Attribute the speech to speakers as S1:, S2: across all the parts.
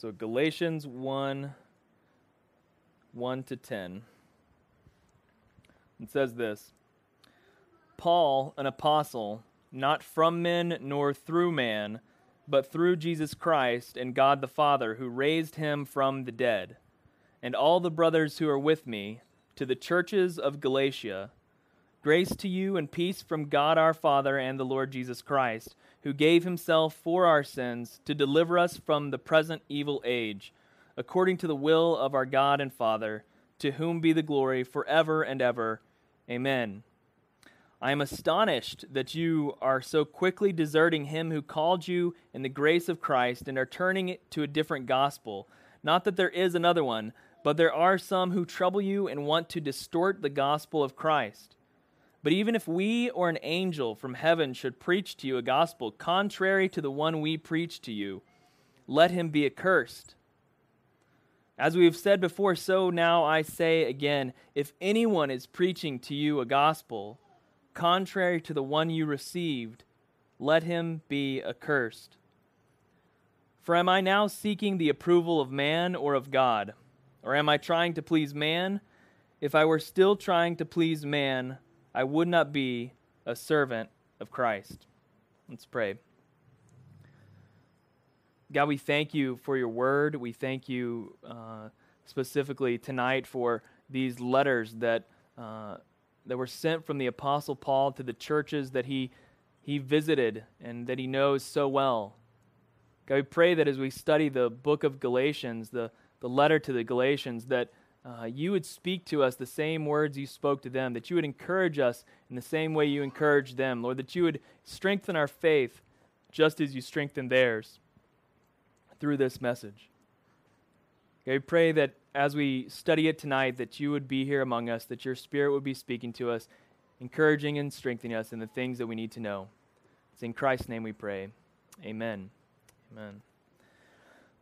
S1: So Galatians 1 1 to 10. It says this Paul, an apostle, not from men nor through man, but through Jesus Christ and God the Father, who raised him from the dead, and all the brothers who are with me, to the churches of Galatia. Grace to you and peace from God our Father and the Lord Jesus Christ, who gave himself for our sins to deliver us from the present evil age, according to the will of our God and Father, to whom be the glory forever and ever. Amen. I am astonished that you are so quickly deserting him who called you in the grace of Christ and are turning it to a different gospel. Not that there is another one, but there are some who trouble you and want to distort the gospel of Christ. But even if we or an angel from heaven should preach to you a gospel contrary to the one we preach to you, let him be accursed. As we have said before, so now I say again if anyone is preaching to you a gospel contrary to the one you received, let him be accursed. For am I now seeking the approval of man or of God? Or am I trying to please man? If I were still trying to please man, I would not be a servant of Christ. Let's pray. God, we thank you for your word. We thank you uh, specifically tonight for these letters that, uh, that were sent from the Apostle Paul to the churches that he, he visited and that he knows so well. God, we pray that as we study the book of Galatians, the, the letter to the Galatians, that uh, you would speak to us the same words you spoke to them, that you would encourage us in the same way you encouraged them, Lord, that you would strengthen our faith just as you strengthened theirs through this message. Okay, we pray that as we study it tonight, that you would be here among us, that your Spirit would be speaking to us, encouraging and strengthening us in the things that we need to know. It's in Christ's name we pray. Amen. Amen.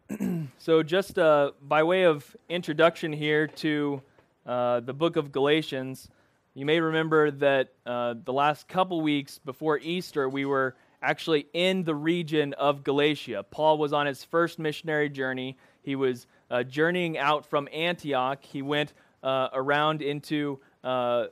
S1: so, just uh, by way of introduction here to uh, the book of Galatians, you may remember that uh, the last couple weeks before Easter, we were actually in the region of Galatia. Paul was on his first missionary journey. He was uh, journeying out from Antioch. He went uh, around into, uh,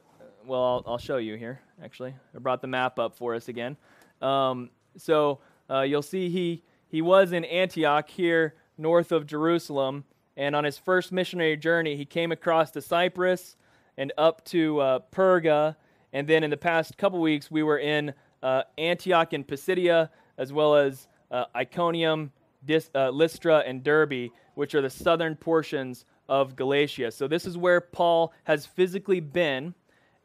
S1: well, I'll, I'll, show you here, actually. I brought the map up for us again. Um, so you'll see he, he was in Antioch here north of Jerusalem. And on his first missionary journey, he came across to Cyprus and up to uh, Perga. And then in the past couple weeks, we were in uh, Antioch and Pisidia, as well as uh, Iconium, Dis, uh, Lystra, and Derbe, which are the southern portions of Galatia. So this is where Paul has physically been.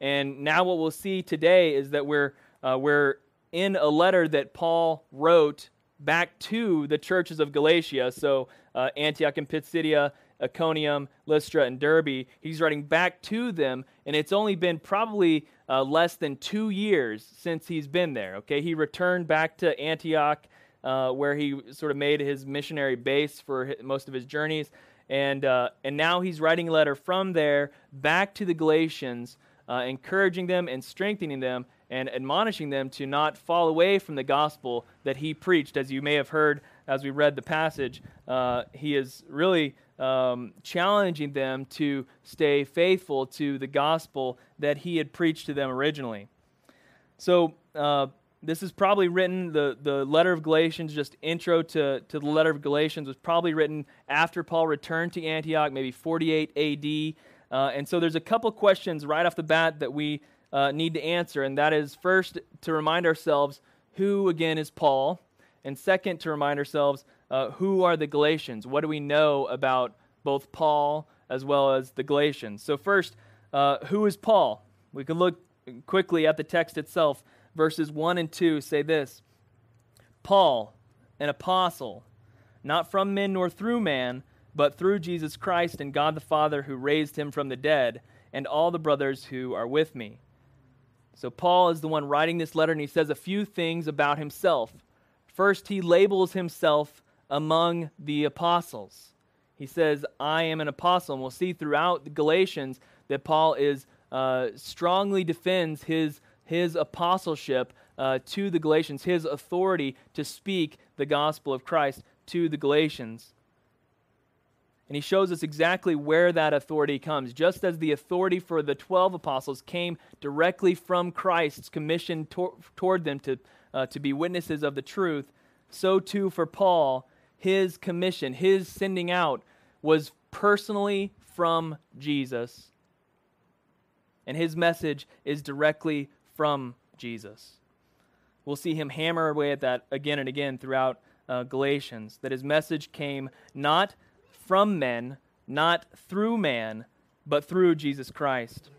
S1: And now what we'll see today is that we're, uh, we're in a letter that Paul wrote back to the churches of Galatia. So uh, Antioch and Pisidia, Iconium, Lystra, and Derbe. He's writing back to them, and it's only been probably uh, less than two years since he's been there. Okay, he returned back to Antioch, uh, where he sort of made his missionary base for most of his journeys, and uh, and now he's writing a letter from there back to the Galatians, uh, encouraging them and strengthening them and admonishing them to not fall away from the gospel that he preached. As you may have heard as we read the passage, uh, he is really um, challenging them to stay faithful to the gospel that he had preached to them originally. So, uh, this is probably written, the, the letter of Galatians, just intro to, to the letter of Galatians, was probably written after Paul returned to Antioch, maybe 48 AD. Uh, and so there's a couple questions right off the bat that we uh, need to answer. And that is first, to remind ourselves who, again, is Paul. And second, to remind ourselves uh, who are the Galatians? What do we know about both Paul as well as the Galatians? So, first, uh, who is Paul? We can look quickly at the text itself. Verses 1 and 2 say this Paul, an apostle, not from men nor through man, but through Jesus Christ and God the Father who raised him from the dead, and all the brothers who are with me. So, Paul is the one writing this letter, and he says a few things about himself. First, he labels himself among the apostles. He says, I am an apostle. And we'll see throughout the Galatians that Paul is uh, strongly defends his, his apostleship uh, to the Galatians, his authority to speak the gospel of Christ to the Galatians. And he shows us exactly where that authority comes. Just as the authority for the 12 apostles came directly from Christ's commission toward them to, uh, to be witnesses of the truth, so too for Paul, his commission, his sending out, was personally from Jesus. And his message is directly from Jesus. We'll see him hammer away at that again and again throughout uh, Galatians, that his message came not from men, not through man, but through Jesus Christ.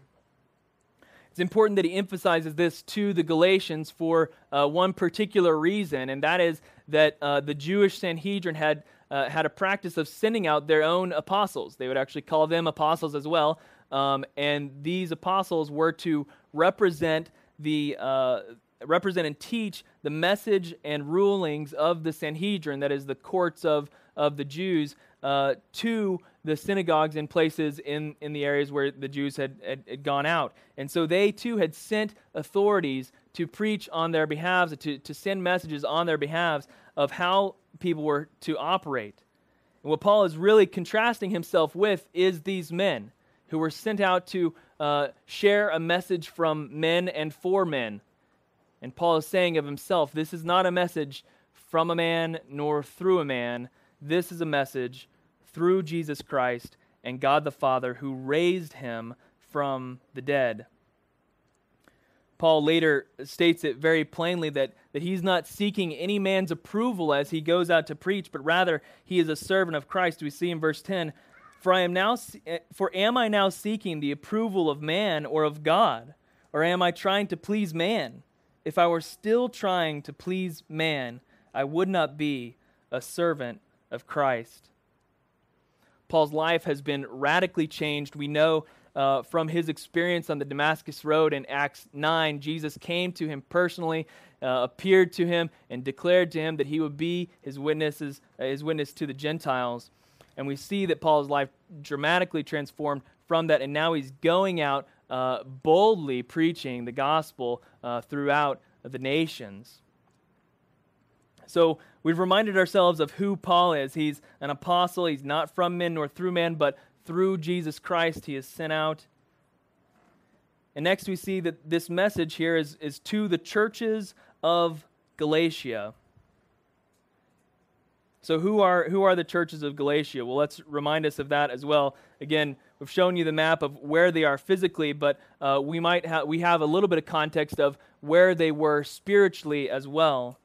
S1: It's important that he emphasizes this to the Galatians for uh, one particular reason, and that is that uh, the Jewish Sanhedrin had, uh, had a practice of sending out their own apostles. They would actually call them apostles as well, um, and these apostles were to represent the, uh, represent and teach the message and rulings of the Sanhedrin, that is, the courts of, of the Jews, uh, to the synagogues and places in, in the areas where the Jews had, had, had, gone out. And so they too had sent authorities to preach on their behalves, to, to send messages on their behalves of how people were to operate. And what Paul is really contrasting himself with is these men who were sent out to uh, share a message from men and for men and Paul is saying of himself, this is not a message from a man nor through a man. This is a message through Jesus Christ and God the Father who raised him from the dead. Paul later states it very plainly that, that he's not seeking any man's approval as he goes out to preach, but rather he is a servant of Christ. We see in verse 10 For, I am now, eh, for am I now seeking the approval of man or of God? Or am I trying to please man? If I were still trying to please man, I would not be a servant of Christ. Paul's life has been radically changed. We know uh, from his experience on the Damascus Road in Acts 9, Jesus came to him personally, uh, appeared to him, and declared to him that he would be his, witnesses, uh, his witness to the Gentiles. And we see that Paul's life dramatically transformed from that, and now he's going out uh, boldly preaching the gospel uh, throughout the nations. So we've reminded ourselves of who Paul is. He's an apostle. He's not from men nor through men, but through Jesus Christ he is sent out. And next we see that this message here is, is to the churches of Galatia. So who are who are the churches of Galatia? Well, let's remind us of that as well. Again, we've shown you the map of where they are physically, but uh, we might have we have a little bit of context of where they were spiritually as well.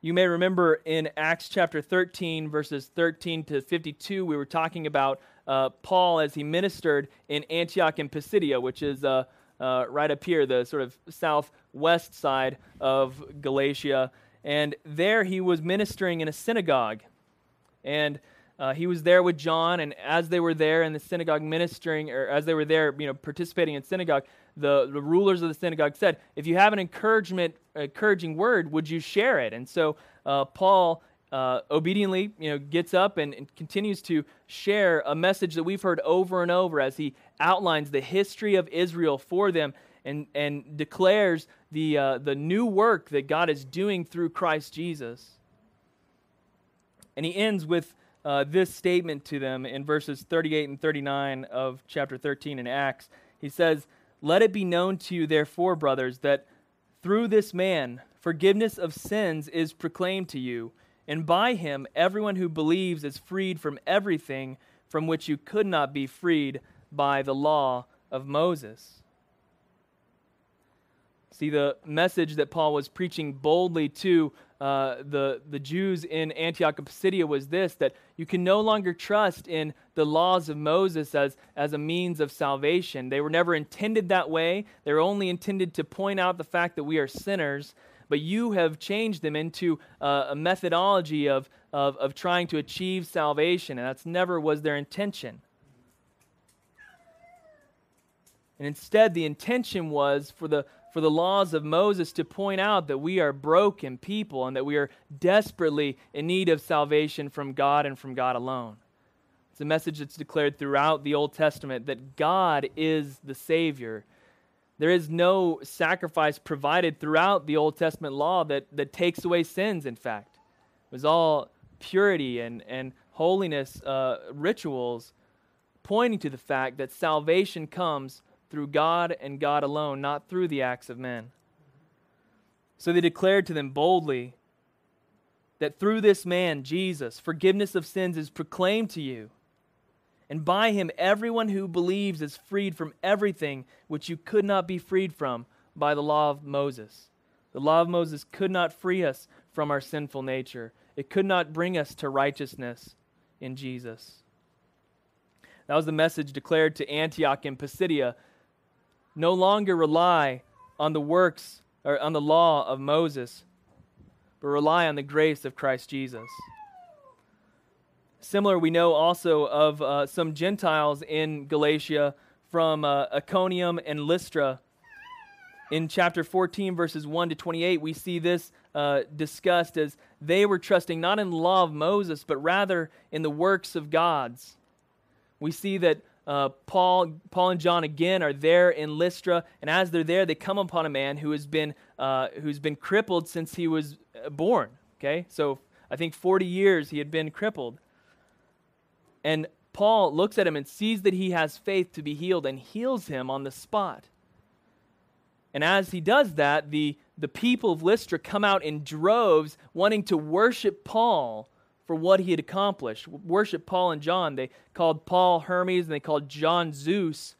S1: You may remember in Acts chapter 13, verses 13 to 52, we were talking about uh, Paul as he ministered in Antioch and Pisidia, which is uh, uh, right up here, the sort of southwest side of Galatia. And there he was ministering in a synagogue. And uh, he was there with John, and as they were there in the synagogue ministering, or as they were there, you know, participating in synagogue, the, the rulers of the synagogue said, "If you have an encouragement, encouraging word, would you share it?" And so uh, Paul uh, obediently, you know, gets up and, and, continues to share a message that we've heard over and over as he outlines the history of Israel for them and, and declares the, uh, the new work that God is doing through Christ Jesus. And he ends with uh, this statement to them in verses 38 and 39 of chapter 13 in Acts. He says, Let it be known to you, therefore, brothers, that through this man forgiveness of sins is proclaimed to you, and by him everyone who believes is freed from everything from which you could not be freed by the law of Moses. See, the message that Paul was preaching boldly to uh, the, the Jews in Antioch of Pisidia was this that you can no longer trust in the laws of Moses as, as a means of salvation. They were never intended that way, they were only intended to point out the fact that we are sinners. But you have changed them into uh, a methodology of, of, of trying to achieve salvation, and that's never was their intention. And instead, the intention was for the, for the laws of Moses to point out that we are broken people and that we are desperately in need of salvation from God and from God alone. It's a message that's declared throughout the Old Testament that God is the Savior. There is no sacrifice provided throughout the Old Testament law that, that takes away sins, in fact. It was all purity and, and holiness uh, rituals, pointing to the fact that salvation comes through God and God alone, not through the acts of men. So they declared to them boldly that through this man, Jesus, forgiveness of sins is proclaimed to you. And by him, everyone who believes is freed from everything which you could not be freed from by the law of Moses. The law of Moses could not free us from our sinful nature, it could not bring us to righteousness in Jesus. That was the message declared to Antioch and Pisidia. No longer rely on the works or on the law of Moses, but rely on the grace of Christ Jesus. Similar, we know also of uh, some Gentiles in Galatia from uh, Iconium and Lystra. In chapter 14, verses 1 to 28, we see this uh, discussed as they were trusting not in the law of Moses, but rather in the works of God's. We see that uh, Paul, Paul and John again are there in Lystra, and as they're there, they come upon a man who has been uh, who's been crippled since he was uh, born. Okay, so I think 40 years he had been crippled, and Paul looks at him and sees that he has faith to be healed, and heals him on the spot. And as he does that, the the people of Lystra come out in droves, wanting to worship Paul for what he had accomplished. Worship Paul and John. They called Paul Hermes and they called John Zeus.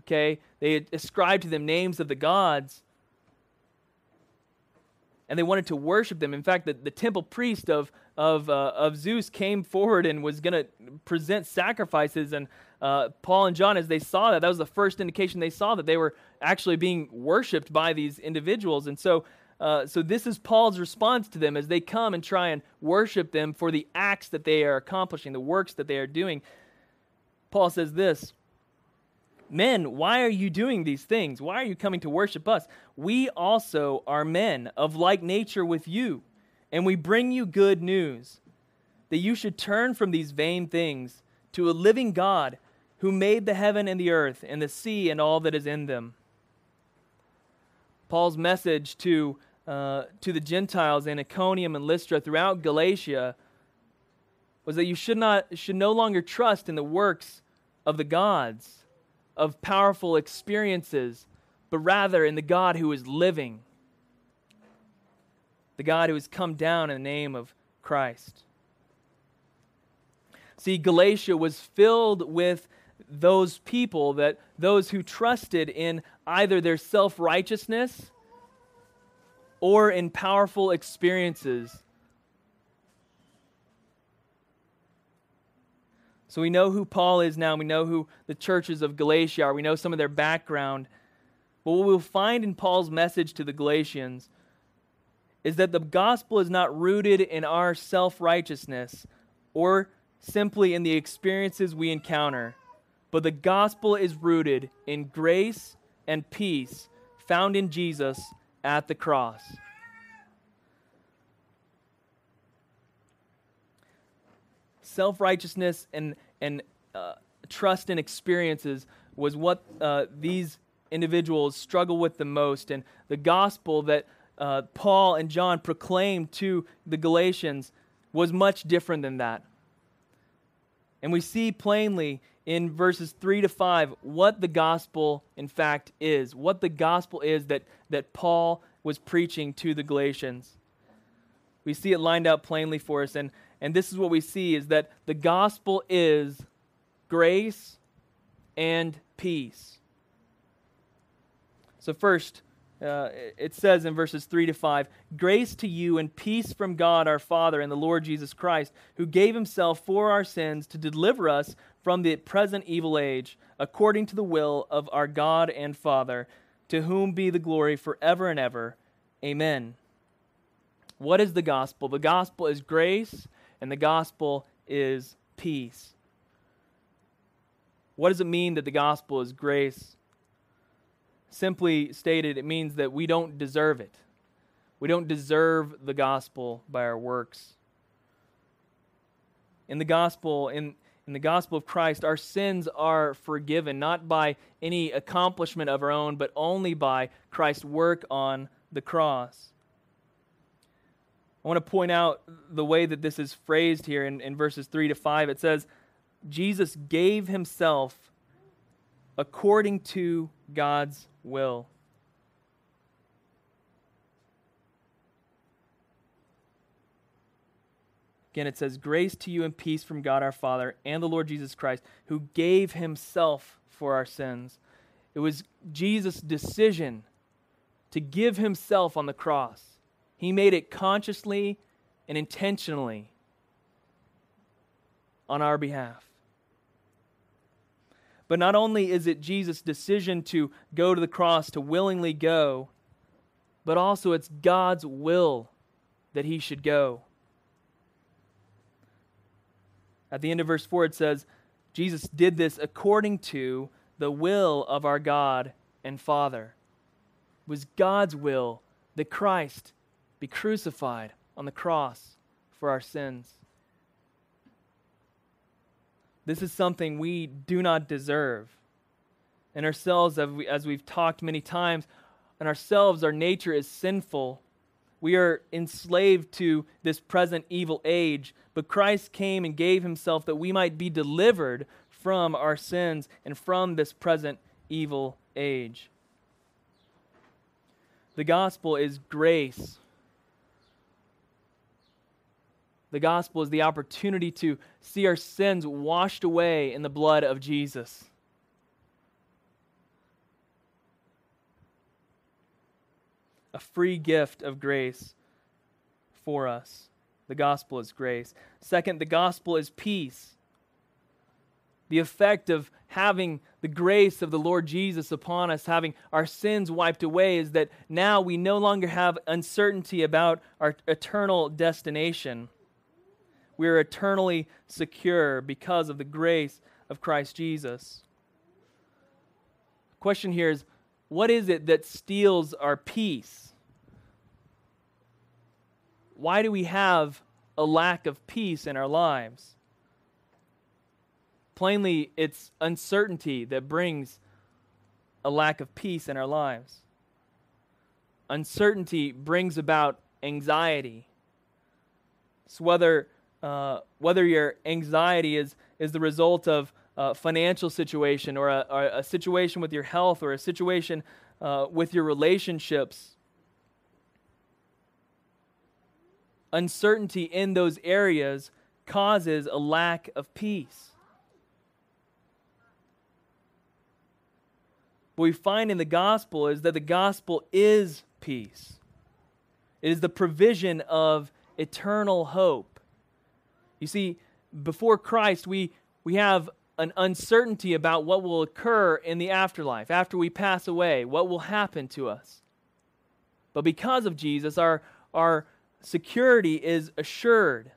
S1: Okay? They ascribed to them names of the gods. And they wanted to worship them. In fact, the, the temple priest of, of, uh, of Zeus came forward and was going to present sacrifices. And uh, Paul and John, as they saw that, that was the first indication they saw that they were actually being worshiped by these individuals. And so uh, so this is Paul's response to them as they come and try and worship them for the acts that they are accomplishing, the works that they are doing. Paul says this Men, why are you doing these things? Why are you coming to worship us? We also are men of like nature with you, and we bring you good news that you should turn from these vain things to a living God who made the heaven and the earth and the sea and all that is in them. Paul's message to uh, to the Gentiles in Iconium and Lystra throughout Galatia was that you should, not, should no longer trust in the works of the gods, of powerful experiences, but rather in the God who is living, the God who has come down in the name of Christ. See, Galatia was filled with those people that those who trusted in either their self righteousness or in powerful experiences. So we know who Paul is now. We know who the churches of Galatia are. We know some of their background. But what we'll find in Paul's message to the Galatians is that the gospel is not rooted in our self righteousness or simply in the experiences we encounter, but the gospel is rooted in grace and peace found in Jesus at the cross. Self righteousness and, and uh, trust in experiences was what uh, these individuals struggle with the most. And the gospel that uh, Paul and John proclaimed to the Galatians was much different than that. And we see plainly in verses 3 to 5 what the gospel, in fact, is. What the gospel is that, that Paul was preaching to the Galatians. We see it lined out plainly for us. And, and this is what we see is that the gospel is grace and peace. So, first, uh, it says in verses 3 to 5 Grace to you and peace from God our Father and the Lord Jesus Christ, who gave himself for our sins to deliver us from the present evil age, according to the will of our God and Father, to whom be the glory forever and ever. Amen. What is the gospel? The gospel is grace, and the gospel is peace. What does it mean that the gospel is grace? Simply stated, it means that we don't deserve it. We don't deserve the gospel by our works. In the gospel, in, in the gospel of Christ, our sins are forgiven, not by any accomplishment of our own, but only by Christ's work on the cross. I want to point out the way that this is phrased here in, in verses 3 to 5. It says, Jesus gave himself according to God's will. Again, it says, Grace to you and peace from God our Father and the Lord Jesus Christ, who gave himself for our sins. It was Jesus' decision to give himself on the cross. He made it consciously and intentionally on our behalf. But not only is it Jesus' decision to go to the cross, to willingly go, but also it's God's will that he should go. At the end of verse 4, it says, Jesus did this according to the will of our God and Father. It was God's will that Christ be crucified on the cross for our sins. This is something we do not deserve. In ourselves, as we've talked many times, in ourselves, our nature is sinful we are enslaved to this present evil age, but Christ came and gave himself that we might be delivered from our sins and from this present evil age. The gospel is grace. The gospel is the opportunity to see our sins washed away in the blood of Jesus. A free gift of grace for us. The gospel is grace. Second, the gospel is peace. The effect of having the grace of the Lord Jesus upon us, having our sins wiped away, is that now we no longer have uncertainty about our eternal destination. We are eternally secure because of the grace of Christ Jesus. The question here is what is it that steals our peace? Why do we have a lack of peace in our lives? Plainly, it's uncertainty that brings a lack of peace in our lives. Uncertainty brings about anxiety. So whether uh, whether your anxiety is is the result of uh, financial situation or a, or a, situation with your health or a situation uh, with your relationships. Uncertainty in those areas causes a lack of peace. What we find in the gospel is that the gospel is peace. It is the provision of eternal hope. You see, before Christ, we, we have an uncertainty about what will occur in the afterlife, after we pass away, what will happen to us. But because of Jesus, our, our security is assured.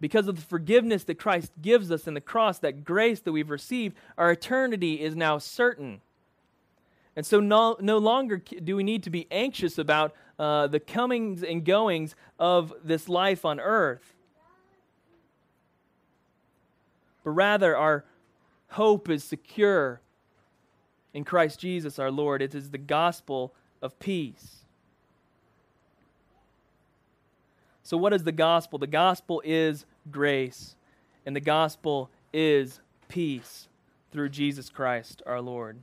S1: Because of the forgiveness that Christ gives us in the cross, that grace that we've received, our eternity is now certain. And so, no, no longer do we need to be anxious about uh, the comings and goings of this life on earth but rather our hope is secure in Christ Jesus our Lord. It is the gospel of peace. So, what is the gospel? The gospel is grace, and the gospel is peace through Jesus Christ our Lord.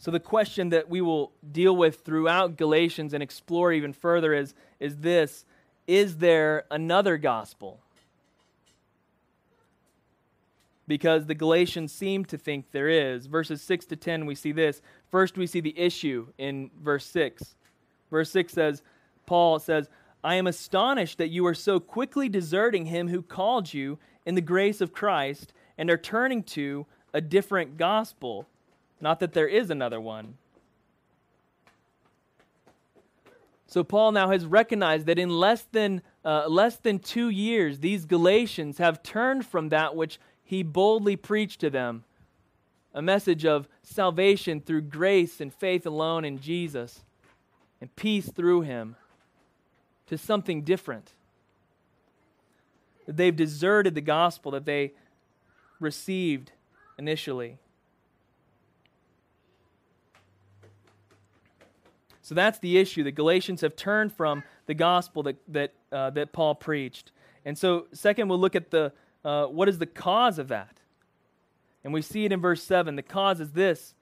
S1: So, the question that we will deal with throughout Galatians and explore even further is, is this is there another gospel? Because the Galatians seem to think there is. Verses 6 to 10, we see this. First, we see the issue in verse 6. Verse 6 says, Paul says, I am astonished that you are so quickly deserting him who called you in the grace of Christ and are turning to a different gospel. Not that there is another one. So Paul now has recognized that in less than, uh, less than two years, these Galatians have turned from that which he boldly preached to them a message of salvation through grace and faith alone in Jesus and peace through him to something different. They've deserted the gospel that they received initially. So that's the issue. The Galatians have turned from the gospel that, that, uh, that Paul preached. And so, second, we'll look at the uh, what is the cause of that. And we see it in verse 7. The cause is this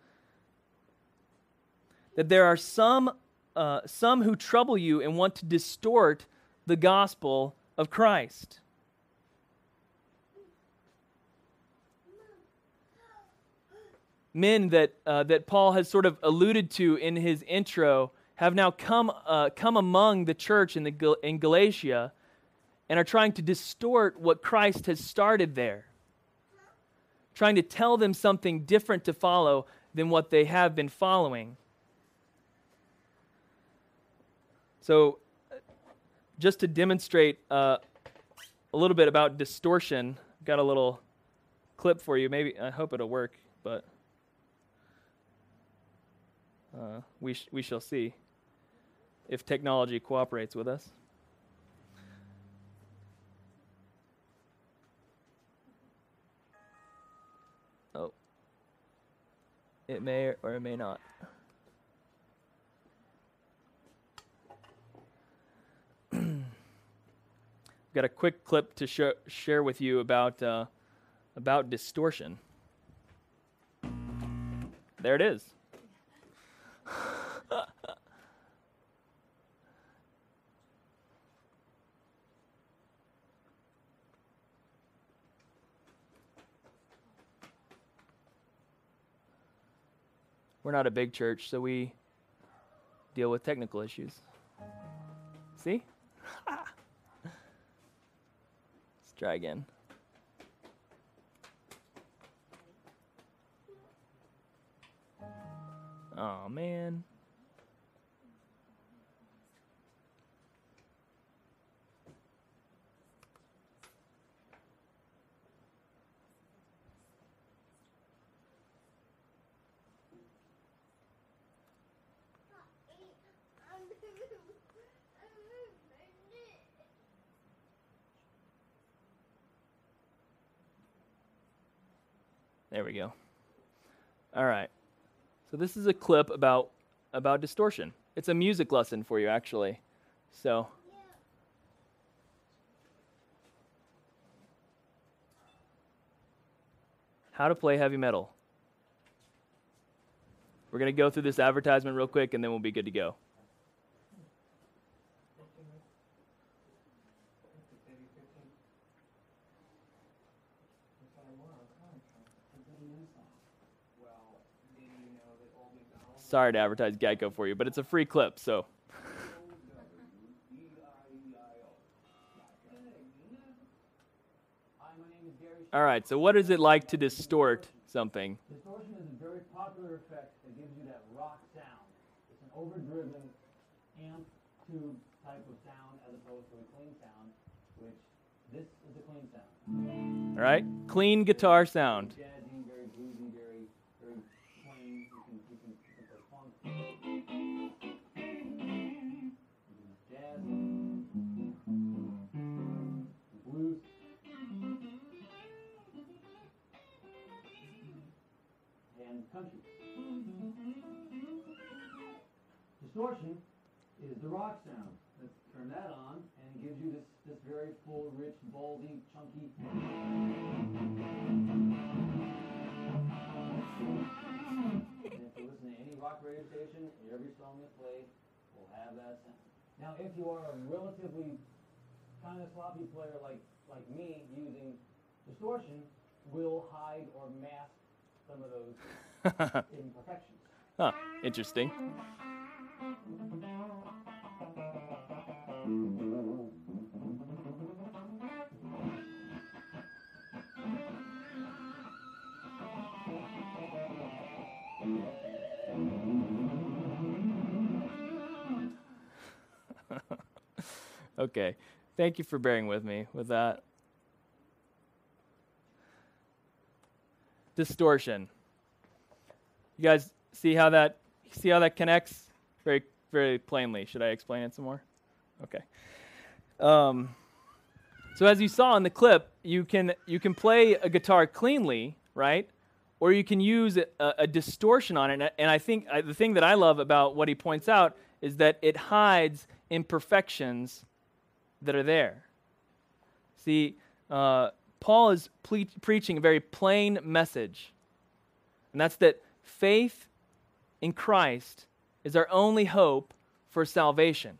S1: that there are some, uh, some who trouble you and want to distort the gospel of Christ. Men that, uh, that Paul has sort of alluded to in his intro have now come, uh, come among the church in, the, in Galatia and are trying to distort what Christ has started there, trying to tell them something different to follow than what they have been following. So, just to demonstrate uh, a little bit about distortion, I've got a little clip for you. Maybe I hope it'll work, but uh, we sh- we shall see if technology cooperates with us. Oh, it may or it may not. got a quick clip to sh- share with you about uh, about distortion. There it is. We're not a big church, so we deal with technical issues. See? Let's try again. Oh man. There we go. All right. So this is a clip about about distortion. It's a music lesson for you actually. So How to play heavy metal. We're going to go through this advertisement real quick and then we'll be good to go. Sorry to advertise Geico for you, but it's a free clip, so. All right, so what is it like to distort something?
S2: Distortion is a very popular effect that gives you that rock sound. It's an overdriven amp tube type of sound as opposed to a clean sound, which this is a clean sound.
S1: All right, clean guitar sound.
S2: Distortion is the rock sound. Let's turn that on, and it gives you this, this very full, rich, baldy, chunky. And if you listen to any rock radio station, every song that's played will have that sound. Now, if you are a relatively kind of sloppy player like, like me, using distortion will hide or mask some of those imperfections.
S1: Huh, interesting. okay. Thank you for bearing with me with that. Distortion. You guys see how that see how that connects? Very very plainly. Should I explain it some more? Okay. Um, so as you saw in the clip, you can you can play a guitar cleanly, right? Or you can use a, a distortion on it. And I think I, the thing that I love about what he points out is that it hides imperfections that are there. See, uh, Paul is ple- preaching a very plain message, and that's that faith in Christ is our only hope for salvation.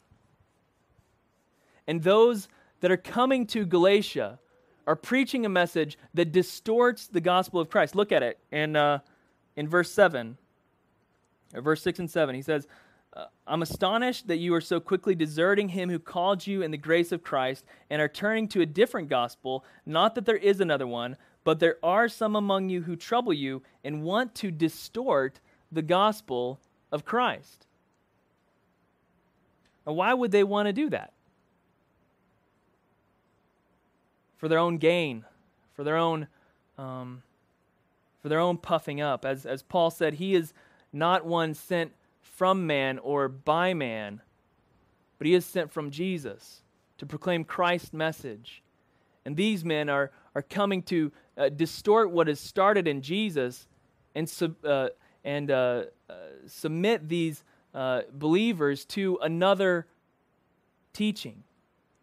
S1: And those that are coming to Galatia are preaching a message that distorts the gospel of Christ. Look at it in, uh, in verse 7, or verse 6 and 7. He says, uh, I'm astonished that you are so quickly deserting him who called you in the grace of Christ and are turning to a different gospel. Not that there is another one, but there are some among you who trouble you and want to distort the gospel of Christ. Now, why would they want to do that? For their own gain, for their own, um, for their own puffing up. As, as Paul said, he is not one sent from man or by man, but he is sent from Jesus to proclaim Christ's message. And these men are, are coming to uh, distort what is started in Jesus and, sub, uh, and uh, uh submit these uh, believers to another teaching,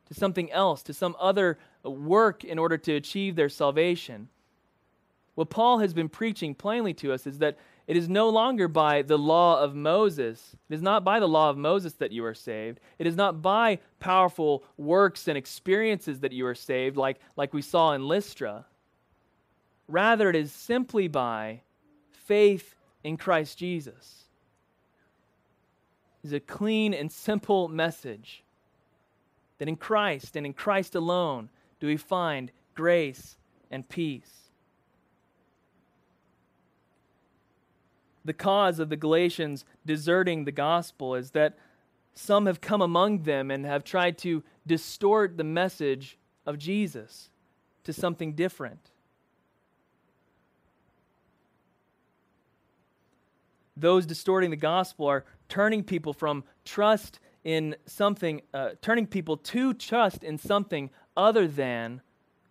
S1: to something else, to some other work in order to achieve their salvation. What Paul has been preaching plainly to us is that it is no longer by the law of Moses. It is not by the law of Moses that you are saved. It is not by powerful works and experiences that you are saved, like, like we saw in Lystra. Rather, it is simply by faith in Christ Jesus. Is a clean and simple message that in Christ and in Christ alone do we find grace and peace. the cause of the Galatians deserting the gospel is that some have come among them and have tried to distort the message of Jesus to something different. Those distorting the gospel are turning people from trust in something, uh, turning people to trust in something other than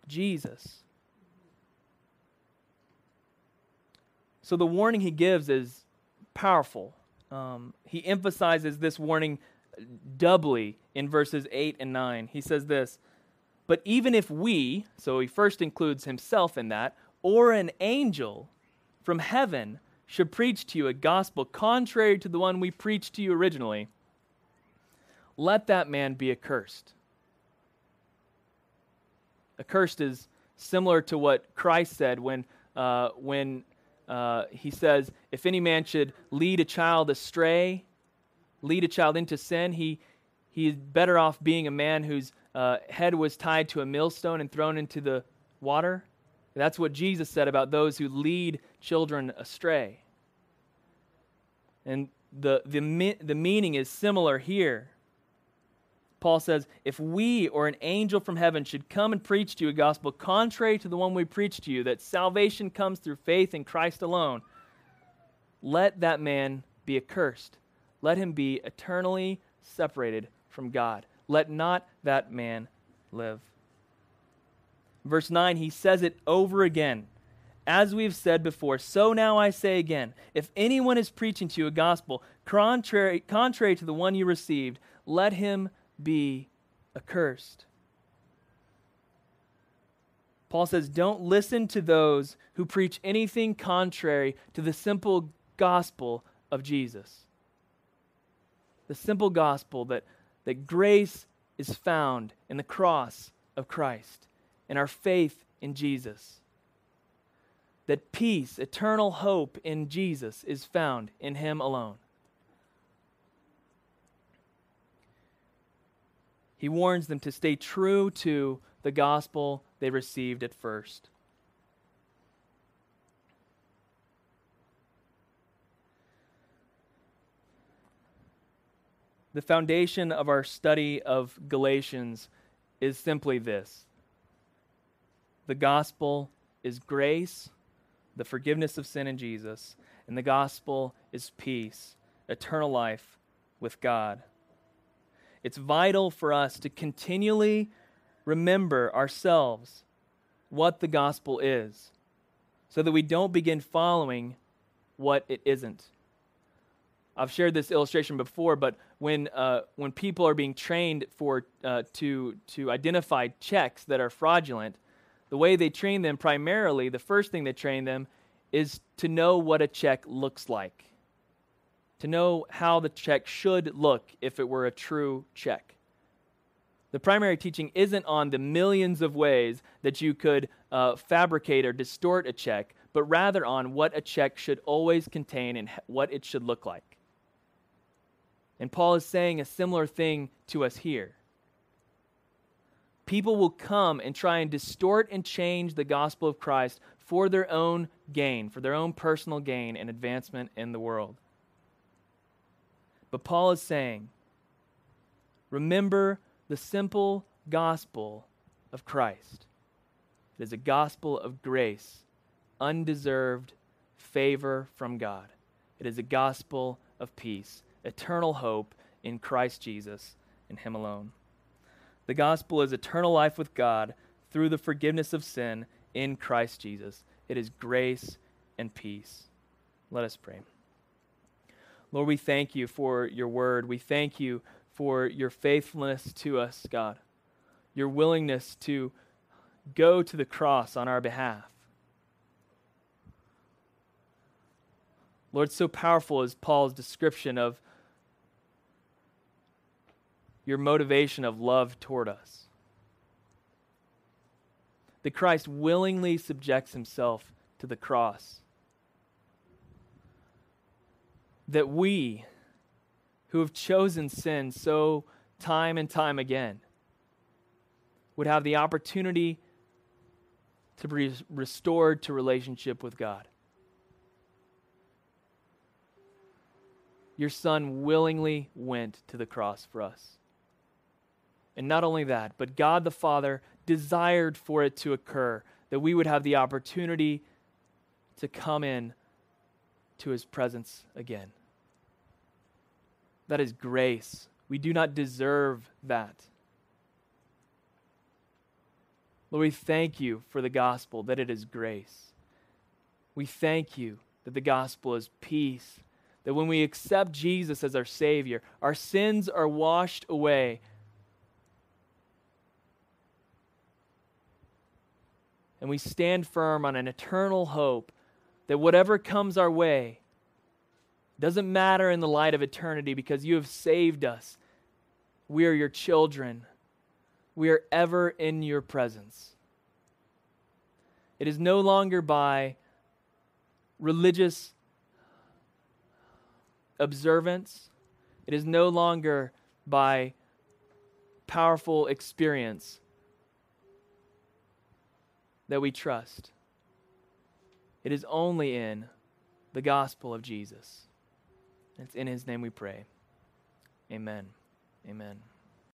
S1: Jesus. So the warning he gives is powerful. Um, he emphasizes this warning doubly in verses 8 and 9. He says this But even if we, so he first includes himself in that, or an angel from heaven should preach to you a gospel contrary to the one we preached to you originally, let that man be accursed. Accursed is similar to what Christ said when, uh, when uh, he says, if any man should lead a child astray, lead a child into sin, he, he is better off being a man whose uh, head was tied to a millstone and thrown into the water. That's what Jesus said about those who lead children astray. And the, the, the meaning is similar here. Paul says, If we or an angel from heaven should come and preach to you a gospel contrary to the one we preach to you, that salvation comes through faith in Christ alone, let that man be accursed. Let him be eternally separated from God. Let not that man live. Verse 9, he says it over again. As we've said before, so now I say again if anyone is preaching to you a gospel contrary, contrary to the one you received, let him be accursed. Paul says, Don't listen to those who preach anything contrary to the simple gospel of Jesus. The simple gospel that, that grace is found in the cross of Christ and our faith in Jesus. That peace, eternal hope in Jesus is found in Him alone. He warns them to stay true to the gospel they received at first. The foundation of our study of Galatians is simply this the gospel is grace, the forgiveness of sin in Jesus, and the gospel is peace, eternal life with God. It's vital for us to continually remember ourselves what the gospel is so that we don't begin following what it isn't. I've shared this illustration before, but when, uh, when people are being trained for, uh, to, to identify checks that are fraudulent, the way they train them primarily, the first thing they train them is to know what a check looks like, to know how the check should look if it were a true check. The primary teaching isn't on the millions of ways that you could uh, fabricate or distort a check, but rather on what a check should always contain and what it should look like. And Paul is saying a similar thing to us here. People will come and try and distort and change the gospel of Christ for their own gain, for their own personal gain and advancement in the world. But Paul is saying, remember the simple gospel of Christ. It is a gospel of grace, undeserved favor from God. It is a gospel of peace, eternal hope in Christ Jesus and Him alone. The gospel is eternal life with God through the forgiveness of sin in Christ Jesus. It is grace and peace. Let us pray. Lord, we thank you for your word. We thank you for your faithfulness to us, God, your willingness to go to the cross on our behalf. Lord, so powerful is Paul's description of your motivation of love toward us. That Christ willingly subjects himself to the cross. That we, who have chosen sin so time and time again, would have the opportunity to be restored to relationship with God. Your son willingly went to the cross for us. And not only that, but God the Father desired for it to occur, that we would have the opportunity to come in to his presence again. That is grace. We do not deserve that. Lord, we thank you for the gospel, that it is grace. We thank you that the gospel is peace, that when we accept Jesus as our Savior, our sins are washed away and we stand firm on an eternal hope that whatever comes our way doesn't matter in the light of eternity because you have saved us. We are your children. We are ever in your presence. It is no longer by religious observance, it is no longer by powerful experience that we trust. It is only in the gospel of Jesus. It's in his name we pray. Amen. Amen.